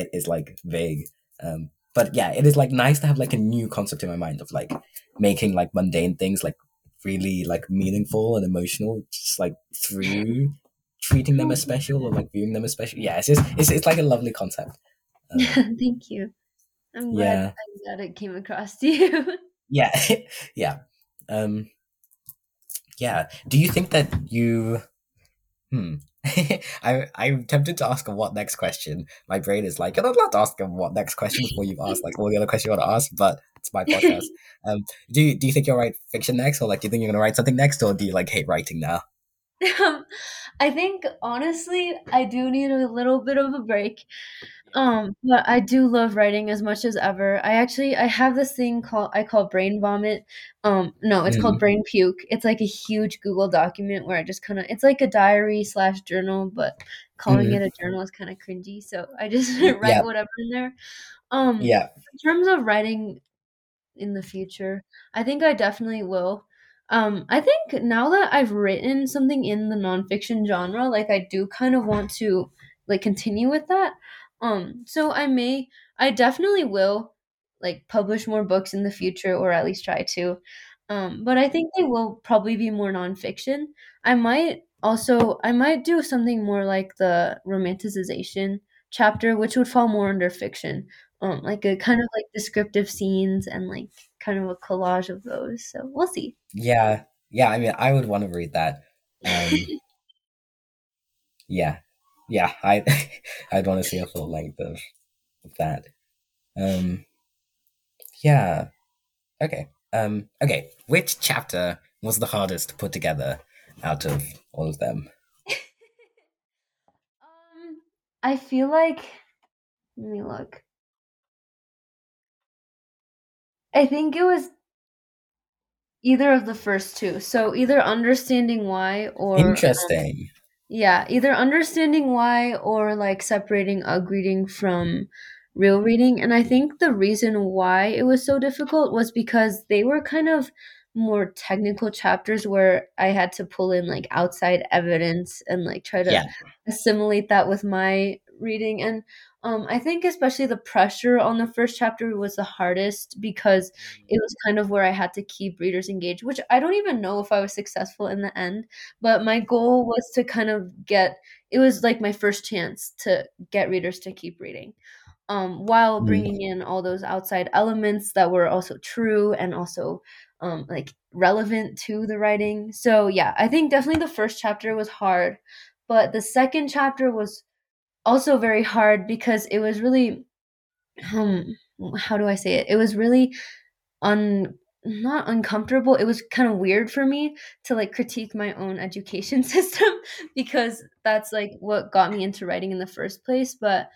it is like vague. Um. But yeah, it is like nice to have like a new concept in my mind of like making like mundane things like really like meaningful and emotional, just like through treating them as special or like viewing them as special. Yeah, it's just it's it's like a lovely concept. *laughs* Um, thank you. I'm glad yeah, I'm glad it came across *laughs* to you. yeah, *laughs* yeah. Um, yeah. Do you think that you hmm *laughs* I I'm tempted to ask a what next question. My brain is like, you're not allowed to ask a what next question before you've asked like all the other questions you want to ask, but it's my podcast. *laughs* Um do you do you think you'll write fiction next or like do you think you're gonna write something next or do you like hate writing now? Um, *laughs* I think honestly, I do need a little bit of a break. Um, but I do love writing as much as ever. I actually I have this thing called I call brain vomit. Um, no, it's called Mm, brain puke. It's like a huge Google document where I just kind of it's like a diary slash journal, but calling it mm, a journal is kind of cringy. So I just *laughs* write yeah, whatever in there. Um, yeah. in terms of writing in the future. I think I definitely will. Um, I think now that I've written something in the nonfiction genre, like I do kind of want to like continue with that. Um, so I may, I definitely will like publish more books in the future, or at least try to. Um, but I think they will probably be more nonfiction. I might also, I might do something more like the romanticization chapter, which would fall more under fiction um, like a kind of like descriptive scenes and like kind of a collage of those. So we'll see. Yeah. Yeah, I mean I would want to read that. Um *laughs* yeah. Yeah, I *laughs* I'd want to see a full length of, of that. Um yeah. Okay. Um okay, which chapter was the hardest to put together out of all of them? *laughs* um, I feel like let me look. I think it was either of the first two. So either understanding why or Interesting. Yeah, either understanding why or like separating UG reading from real reading. And I think the reason why it was so difficult was because they were kind of more technical chapters where I had to pull in like outside evidence and like try to Yeah. assimilate that with my reading. And um, I think especially the pressure on the first chapter was the hardest because it was kind of where I had to keep readers engaged, which I don't even know if I was successful in the end but my goal was to kind of get it was like my first chance to get readers to keep reading um, while bringing in all those outside elements that were also true and also um, like relevant to the writing so yeah i think definitely the first chapter was hard but the second chapter was also very hard because it was really um how do i say it it was really un not uncomfortable it was kind of weird for me to like critique my own education *laughs* system because that's like what got me into writing in the first place but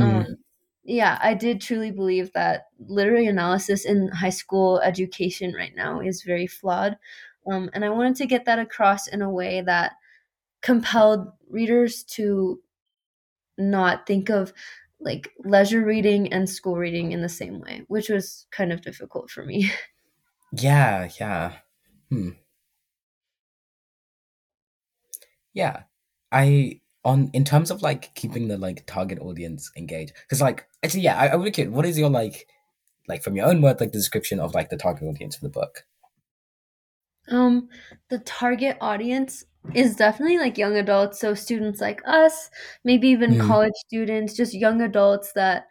um Mm. yeah i did truly believe that literary analysis in high school education right now is very flawed um, and i wanted to get that across in a way that compelled readers to not think of like leisure reading and school reading in the same way which was kind of difficult for me *laughs* Yeah, yeah. Hmm. Yeah. I on in terms of like keeping the like target audience engaged because like actually yeah I, I would be curious, what is your like like from your own word like the description of like the target audience for the book Um, the target audience is definitely like young adults, so students like us, maybe even Mm. college students, just young adults that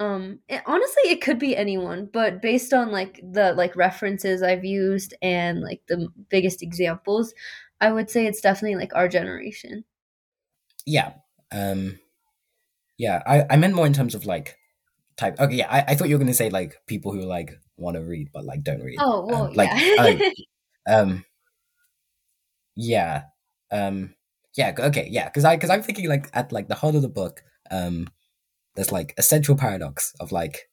um it, honestly it could be anyone, but based on like the like references I've used and like the biggest examples, I would say it's definitely like our generation. yeah um yeah I, I meant more in terms of like type okay yeah I, I thought you were gonna say like people who like want to read but like don't read Oh, well, um like yeah. oh *laughs* um yeah um yeah okay yeah because I because I'm thinking like at like the heart of the book um there's like a central paradox of like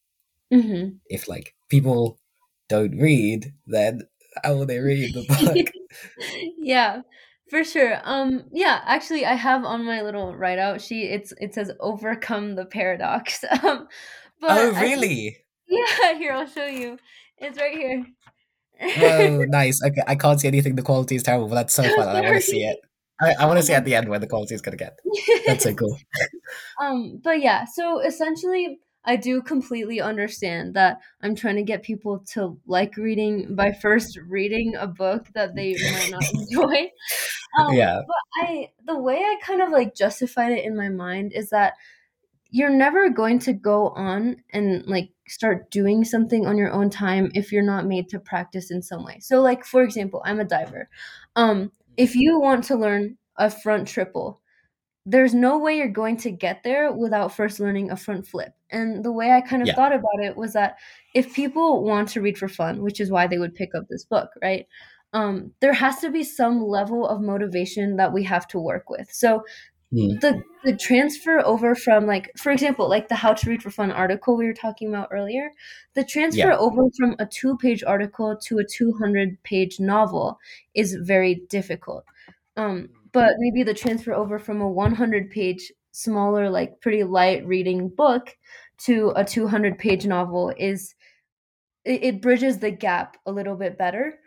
hmm if like people don't read then how will they read the book *laughs* Yeah, for sure. Um, yeah, actually, I have on my little write out sheet. It's it says overcome the paradox. *laughs* Um, but oh I really *laughs* yeah, here I'll show you. It's right here. Whoa, nice. Okay, I can't see anything. The quality is terrible, but that's so fun, I want to see it. I, I want to see at the end where the quality is gonna get. That's so cool. *laughs* Um, but yeah, so essentially, I do completely understand that I'm trying to get people to like reading by first reading a book that they might not *laughs* enjoy. Um, yeah. but I the way I kind of like justified it in my mind is that you're never going to go on and like start doing something on your own time if you're not made to practice in some way. So like for example, I'm a diver. Um if you want to learn a front triple, there's no way you're going to get there without first learning a front flip. And the way I kind of Yeah. thought about it was that if people want to read for fun, which is why they would pick up this book, right? Um, there has to be some level of motivation that we have to work with. So Mm. the the transfer over from like for example like the how to read for fun article we were talking about earlier the transfer Yeah. over from a two page article to a 200 page novel is very difficult um but maybe the transfer over from a 100 page smaller like pretty light reading book to a 200 page novel is it, it bridges the gap a little bit better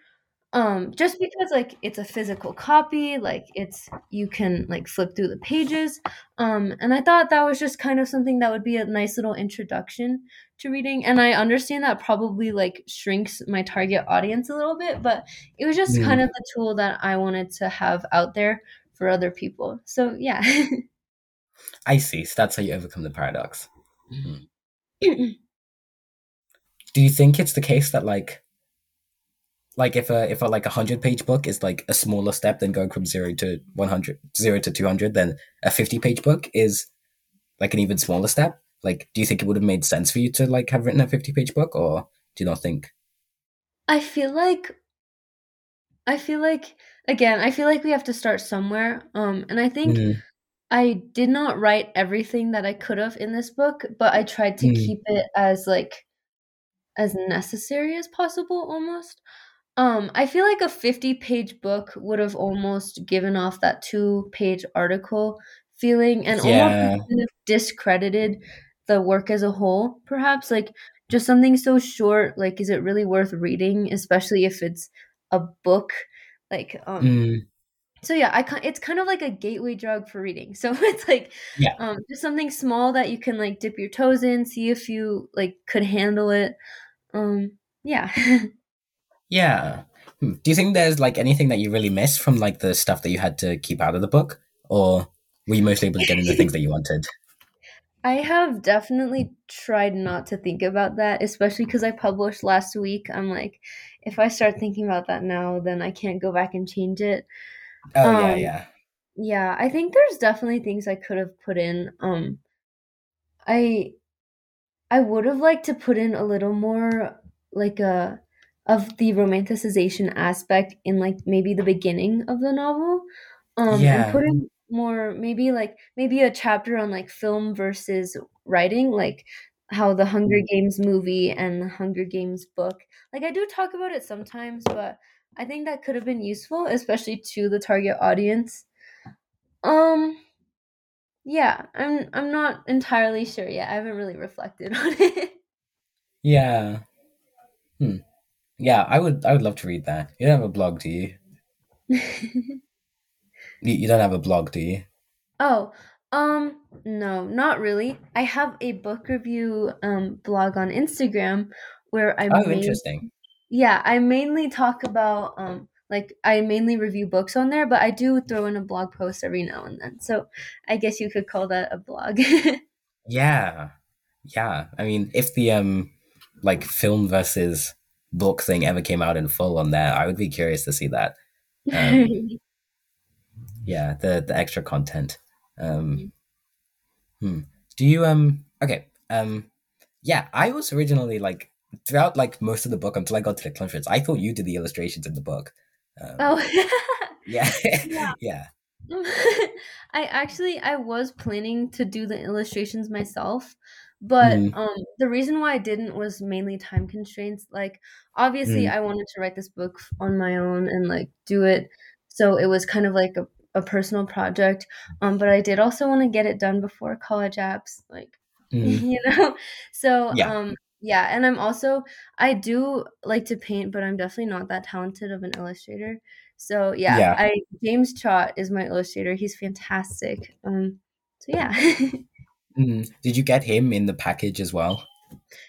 um just because like it's a physical copy like it's you can like flip through the pages um and i thought that was just kind of something that would be a nice little introduction to reading and i understand that probably like shrinks my target audience a little bit but it was just Mm. kind of the tool that i wanted to have out there for other people so yeah *laughs* I see. So that's how you overcome the paradox. Mm. *clears throat* Do you think it's the case that like like if a if a like a hundred page book is like a smaller step than going from zero to 100 zero to 200 then a 50 page book is like an even smaller step like do you think it would have made sense for you to like have written a 50 page book or do you not think i feel like i feel like again i feel like we have to start somewhere um and i think Mm, I did not write everything that I could have in this book, but I tried to Mm. keep it as like as necessary as possible almost. Um I feel like a 50-page book would have almost given off that 2-page article feeling and almost kind of discredited the work as a whole perhaps. Like just something so short like is it really worth reading especially if it's a book? Like um Mm, so yeah i it's kind of like a gateway drug for reading. *laughs* So it's like yeah. um just something small that you can like dip your toes in see if you like could handle it. Um yeah *laughs* yeah. Hmm. do you think there's like anything that you really miss from like the stuff that you had to keep out of the book? Or were you mostly able to get into the things that you wanted? *laughs* I have definitely tried not to think about that especially because i published last week. I'm like if i start thinking about that now then i can't go back and change it. Oh yeah um yeah. yeah i think there's definitely things i could have put in. Um i I would have liked to put in a little more like a of the romanticization aspect in like maybe the beginning of the novel. Um and yeah put in more maybe like maybe a chapter on like film versus writing, like how the Hunger Mm, Games movie and the Hunger Games book. Like I do talk about it sometimes, but I think that could have been useful, especially to the target audience. Um yeah, I'm I'm not entirely sure yet. I haven't really reflected *laughs* on it. yeah Hmm. Yeah, I would. I would love to read that. You don't have a blog, do you? *laughs* You, you don't have a blog, do you? oh, um, no, not really. I have a book review um blog on Instagram where I Oh, main interesting. yeah, I mainly talk about um like I mainly review books on there, but I do throw in a blog post every now and then. So I guess you could call that a blog. *laughs* Yeah, yeah. I mean, if the um, like film versus book thing ever came out in full on there, I would be curious to see that. *laughs* Um, yeah, the the extra content. Um, hmm. Do you um? Okay. Um, yeah. I was originally like throughout like most of the book until I got to the conference. I thought you did the illustrations in the book. Um, oh. *laughs* yeah, yeah. *laughs* yeah. I actually I was planning to do the illustrations myself, but Mm, um the reason why I didn't was mainly time constraints. Like obviously mm, I wanted to write this book on my own and like do it so it was kind of like a, a personal project. Um but I did also want to get it done before college apps like *laughs* mm. you know. So Yeah, um yeah, and I'm also I do like to paint, but I'm definitely not that talented of an illustrator. So yeah, yeah. I James Trott is my illustrator. He's fantastic. Um, so yeah. *laughs* Mm. Did you get him in the package as well?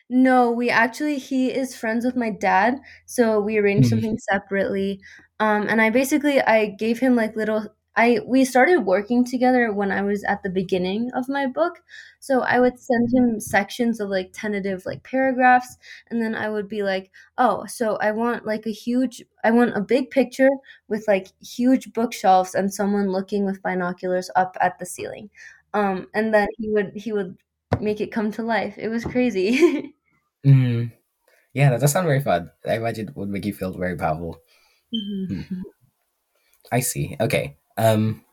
no, we actually he is friends with my dad, so we arranged Mm, something separately. Um, and I basically I gave him like little I we started working together when I was at the beginning of my book. So I would send him sections of like tentative like paragraphs and then I would be like, "Oh, so I want like a huge I want a big picture with like huge bookshelves and someone looking with binoculars up at the ceiling." Um and then he would he would make it come to life. It was crazy. *laughs* mm. Yeah, that does sound very fun. I imagine it would make you feel very powerful. Mm-hmm. I see. Okay. Um,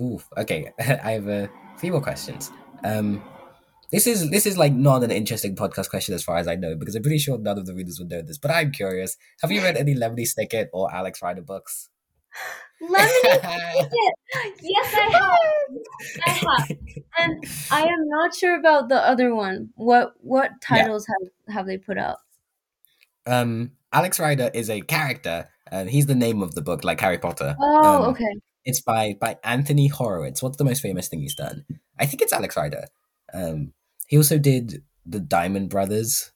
oof, okay, *laughs* I have a few more questions. Um, this is this is like not an interesting podcast question as far as I know because I'm pretty sure none of the readers would know this. But I'm curious: Have you read any Lemony Snicket or Alex Rider books? *laughs* Lemony Snicket. *laughs* Yes, I have. I have, and I am not sure about the other one. What what titles yeah. have have they put out? Um, Alex Rider is a character and he's the name of the book, like Harry Potter. Oh, um, okay. It's by by Anthony Horowitz. What's the most famous thing he's done? I think it's Alex Rider. Um, he also did the Diamond Brothers.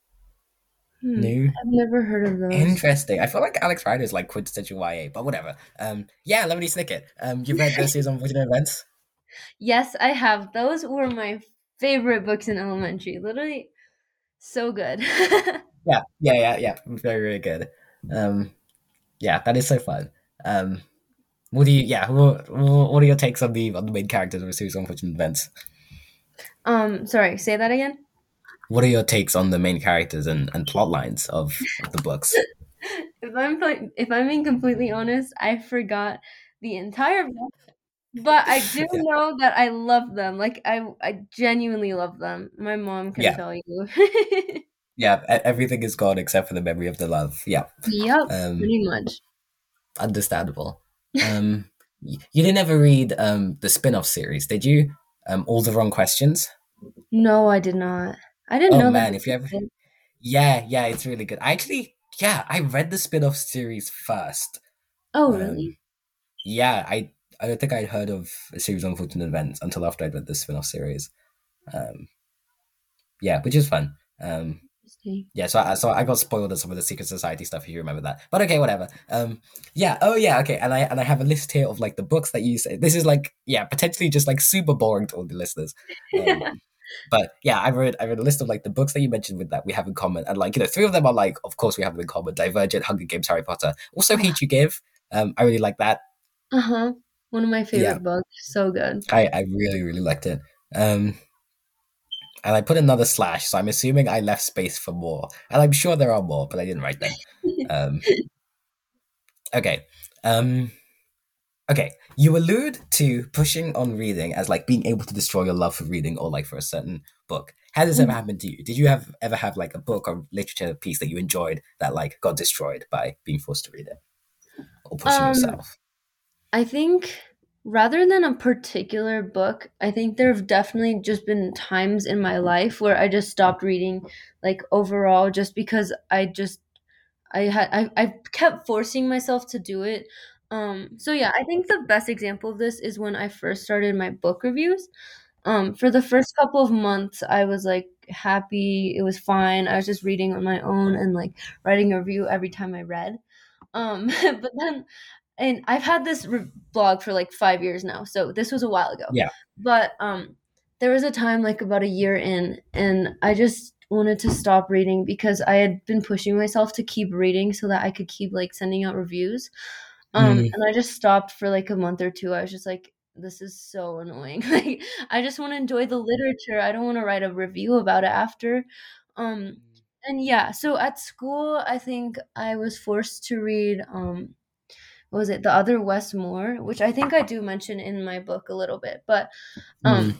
Hmm, New. I've never heard of those. Interesting. I feel like Alex Rider is like quintessential YA, but whatever. Um, yeah, Lemony Snicket. Um, you've read the series on Unfortunate Events? Yes, I have. Those were my favorite books in elementary. Literally, so good. *laughs* yeah, yeah, yeah, yeah. Very, very good. Um, yeah, that is so fun. Um, what do you? Yeah, what, what are your takes on the on the main characters of a series of unfortunate events? Um, sorry, say that again. What are your takes on the main characters and, and plot lines of, of the books? *laughs* if I'm if I'm being completely honest, I forgot the entire book, but I do *laughs* yeah. know that I love them. Like I I genuinely love them. My mom can yeah. tell you. *laughs* yeah, everything is gone except for the memory of the love. Yeah. Yep. Um, pretty much. Understandable. Um, you didn't ever read um the spin-off series, did you? Um, all the wrong questions. No, I did not. I didn't oh, know. man, if you ever, yeah, yeah, it's really good. I actually, yeah, I read the spin-off series first. Oh, um, really? Yeah, I I don't think I'd heard of a series of unfortunate events until after I'd read the spin-off series. Um, yeah, which is fun. Um, yeah, so I, so I got spoiled on some of the Secret Society stuff. If you remember that, but okay, whatever. Um, yeah, oh yeah, okay. And I and I have a list here of like the books that you say. This is like yeah, potentially just like super boring to all the listeners. Um, *laughs* but yeah, I read I read a list of like the books that you mentioned with that we have in common, and like you know, three of them are like, of course, we have them in common: Divergent, Hunger Games, Harry Potter. Also, Hate You Give. Um, I really like that. Uh huh. One of my favorite yeah. books. So good. I I really really liked it. Um, and I put another slash, so I'm assuming I left space for more. And I'm sure there are more, but I didn't write them. *laughs* um, okay. Um, okay. You allude to pushing on reading as like being able to destroy your love for reading or like for a certain book. Has this ever mm. happened to you? Did you have ever have like a book or literature piece that you enjoyed that like got destroyed by being forced to read it or pushing um, yourself? I think rather than a particular book, I think there have definitely just been times in my life where I just stopped reading, like overall, just because I just I had I, I kept forcing myself to do it. Um, so yeah, I think the best example of this is when I first started my book reviews. Um, for the first couple of months, I was like happy. It was fine. I was just reading on my own and like writing a review every time I read. Um, *laughs* but then and I've had this re- blog for like five years now, so this was a while ago. Yeah. But um, there was a time like about a year in, and I just wanted to stop reading because I had been pushing myself to keep reading so that I could keep like sending out reviews. Um, mm. and I just stopped for like a month or two. I was just like, this is so annoying. *laughs* like, I just want to enjoy the literature. I don't want to write a review about it after. Um, mm. and yeah, so at school, I think I was forced to read um was it the other Wes Moore, which I think I do mention in my book a little bit, but um, mm.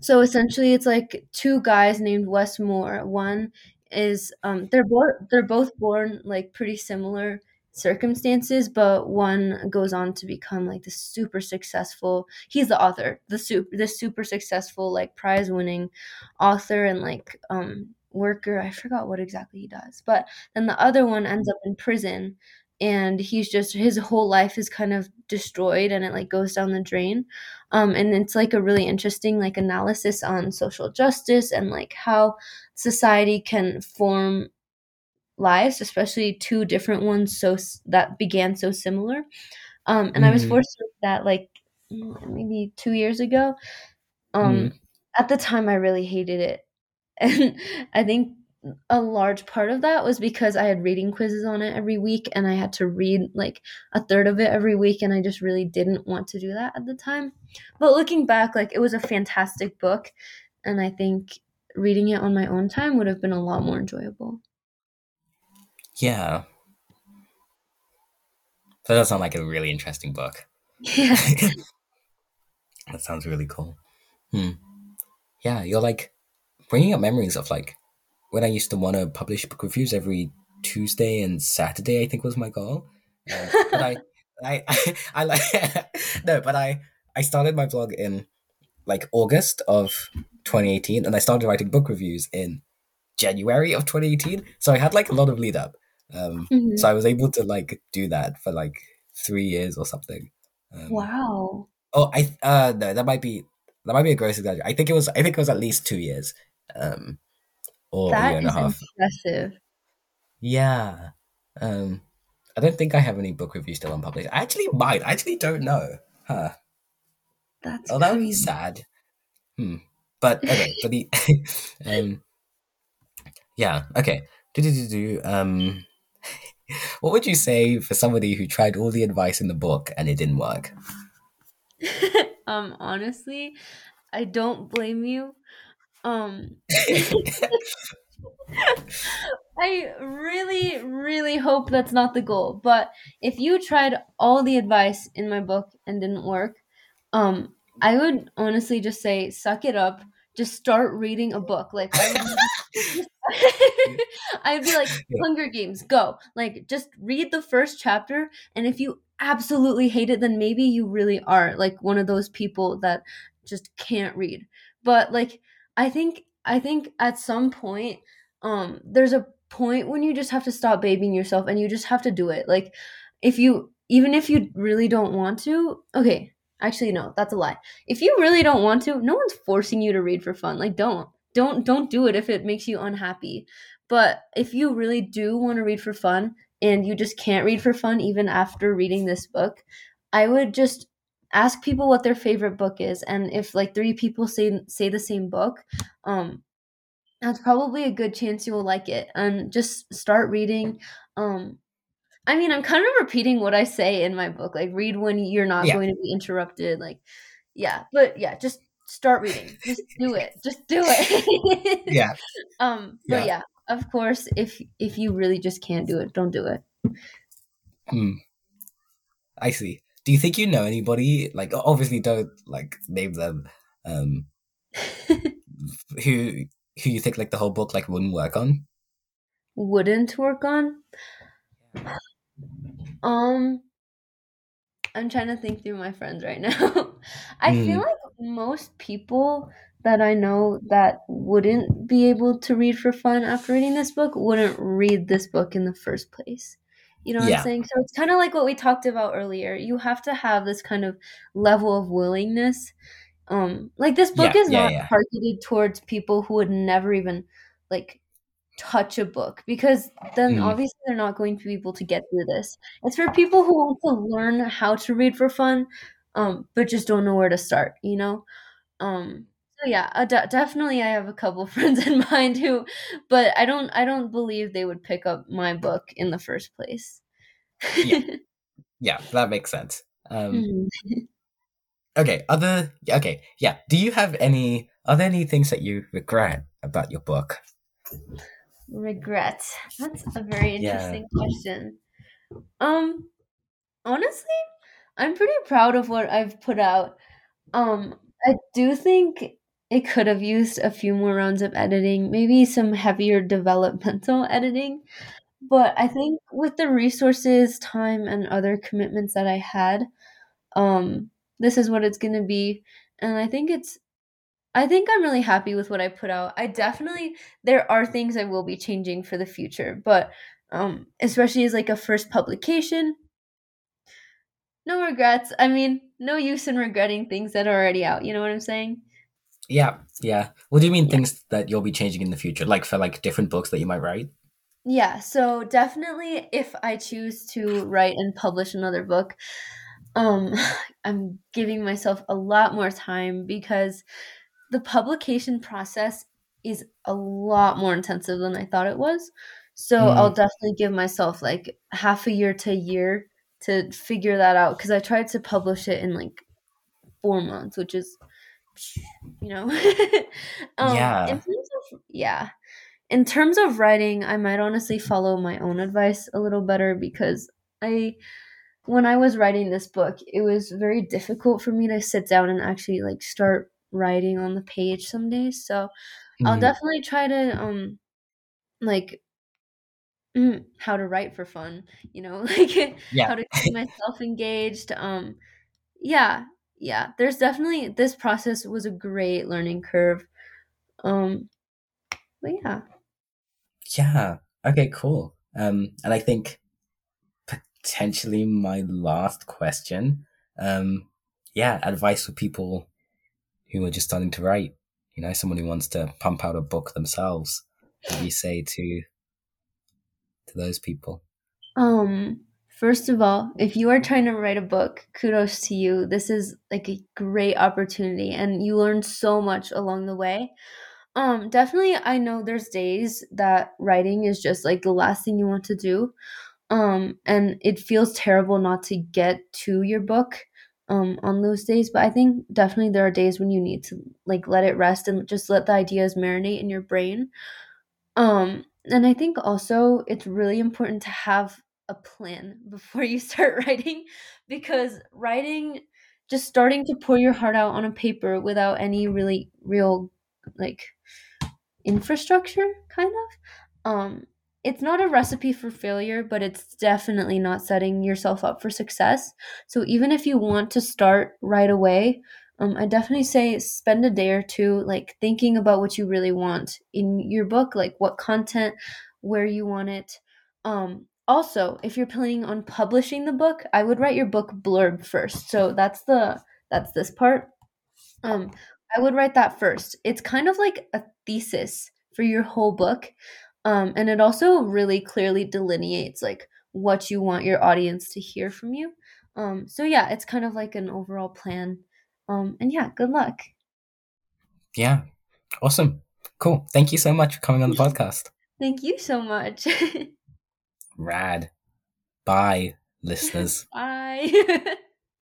so essentially it's like two guys named Wes Moore. One is um, they're both they're both born like pretty similar circumstances, but one goes on to become like the super successful. He's the author, the super the super successful like prize winning author and like um worker. I forgot what exactly he does, but then the other one ends up in prison and he's just his whole life is kind of destroyed and it like goes down the drain um, and it's like a really interesting like analysis on social justice and like how society can form lives especially two different ones so that began so similar Um, and I was Mm. forced to that like mm, maybe two years ago. Um, Mm. at the time, I really hated it, *laughs* and I think a large part of that was because I had reading quizzes on it every week, and I had to read like a third of it every week, and I just really didn't want to do that at the time. But looking back, like it was a fantastic book, and I think reading it on my own time would have been a lot more enjoyable. Yeah. That does sound like a really interesting book. Yeah. *laughs* that sounds really cool. Hmm. Yeah, you're like bringing up memories of like when I used to want to publish book reviews every Tuesday and Saturday. I think was my goal. Uh, but I, *laughs* I, I, *laughs* I like no, but I, I started my blog in like August of 2018, and I started writing book reviews in January of 2018. So I had like a lot of lead up. Um, Mhm. so I was able to like do that for like three years or something. Um, Wow. Oh, I uh no, that might be that might be a gross exaggeration. I think it was I think it was at least two years, um, or a year That and a half. impressive. Yeah. Um, I don't think I have any book reviews still unpublished. I actually might. I actually don't know. Huh. That's Oh, that would be sad. Hmm. But okay. But the *laughs* um, yeah. Okay. Do do do do. Um, *laughs* what would you say for somebody who tried all the advice in the book and it didn't work? *laughs* um, honestly, I don't blame you. Um, *laughs* I really, really hope that's not the goal. But if you tried all the advice in my book and didn't work, um, I would honestly just say, suck it up. Just start reading a book. Like *laughs* *laughs* I'd be like, Hunger Games, go. Like just read the first chapter, and if you absolutely hate it, then maybe you really are like one of those people that just can't read. But like, I think, I think at some point um there's a point when you just have to stop babying yourself and you just have to do it like if you even if you really don't want to okay actually no that's a lie. If you really don't want to no one's forcing you to read for fun like don't don't don't do it if it makes you unhappy. But if you really do want to read for fun and you just can't read for fun even after reading this book i would just ask people what their favorite book is. And if like three people say say the same book um that's probably a good chance you will like it. And just start reading um i mean i'm kind of repeating what i say in my book like read when you're not Yeah. going to be interrupted like yeah but yeah just start reading just do it just do it *laughs* yeah. um but Yeah. yeah of course if if you really just can't do it don't do it Hmm. I see. Do you think you know anybody? Like, obviously, don't like name them. Um, *laughs* who who you think like the whole book like wouldn't work on? wouldn't work on um i'm trying to think through my friends right *laughs* now i feel Hmm. like most people that i know that wouldn't be able to read for fun after reading this book wouldn't read this book in the first place you know what Yeah. i'm saying so it's kind of like what we talked about earlier you have to have this kind of level of willingness um like this book Yeah, is yeah, not yeah. targeted towards people who would never even like touch a book because then Mm. obviously they're not going to be able to get through this. It's for people who want to learn how to read for fun, um, but just don't know where to start. You know. Um, so yeah, uh, de- definitely I have a couple *laughs* friends in mind who, but I don't I don't believe they would pick up my book in the first place. Yeah. *laughs* Yeah, that makes sense. Um, Mhm. okay. Other. Okay. Yeah. Do you have any? Are there any things that you regret about your book? Regret. That's a very Yeah. interesting question. Um, honestly, I'm pretty proud of what I've put out. Um, I do think it could have used a few more rounds of editing, maybe some heavier *laughs* developmental editing. But I think with the resources, time, and other commitments that I had, um, this is what it's gonna be. And I think it's I think I'm really happy with what I put out. I definitely there are things I will be changing for the future, but um especially as like a first publication, no regrets. I mean, no use in regretting things that are already out. You know what I'm saying? Yeah. Yeah. What do you mean Yeah. things that you'll be changing in the future? Like for like different books that you might write? Yeah, so definitely if I choose to write and publish another book, um *sighs* I'm giving myself a lot more time because the publication process is a lot more intensive than I thought it was. So Mm. I'll definitely give myself like half a year to a year to figure that out because I tried to publish it in like four months, which is, you know, *laughs* um, Yeah. In terms of yeah, in terms of writing, I might honestly follow my own advice a little better because I, when I was writing this book, it was very difficult for me to sit down and actually like start writing on the page some days. So I'll Mm. definitely try to um like mm, how to write for fun, you know, *laughs* like how to keep *laughs* myself engaged. Um yeah, yeah. There's definitely this process was a great learning curve. Um but yeah. Yeah. Okay, cool. Um, and I think potentially my last question, um, yeah, advice for people who are just starting to write. You know, someone who wants to pump out a book themselves. What do you say to to those people? Um, first of all, if you are trying to write a book, kudos to you. This is like a great opportunity and you learn so much along the way. Um, definitely I know there's days that writing is just like the last thing you want to do. Um, and it feels terrible not to get to your book um on those days, but I think definitely there are days when you need to like let it rest and just let the ideas marinate in your brain. Um, and I think also it's really important to have a plan *laughs* before you start *laughs* writing because writing just starting to pour your heart out on a paper without any really real like infrastructure kind of um it's not a recipe for failure but it's definitely not setting yourself up for success. So even if you want to start right away um, i definitely say spend a day or two like thinking about what you really want in your book like what content where you want it. Um also if you're planning on publishing the book i would write your book blurb first. So that's the that's this part. Um i would write that first. It's kind of like a thesis for your whole book um and it also really clearly delineates like what you want your audience to hear from you um so yeah it's kind of like an overall plan um and yeah good luck Yeah. Awesome. Cool. Thank you so much for coming on the *laughs* podcast. thank you so much *laughs* Rad. Bye, listeners. *laughs* bye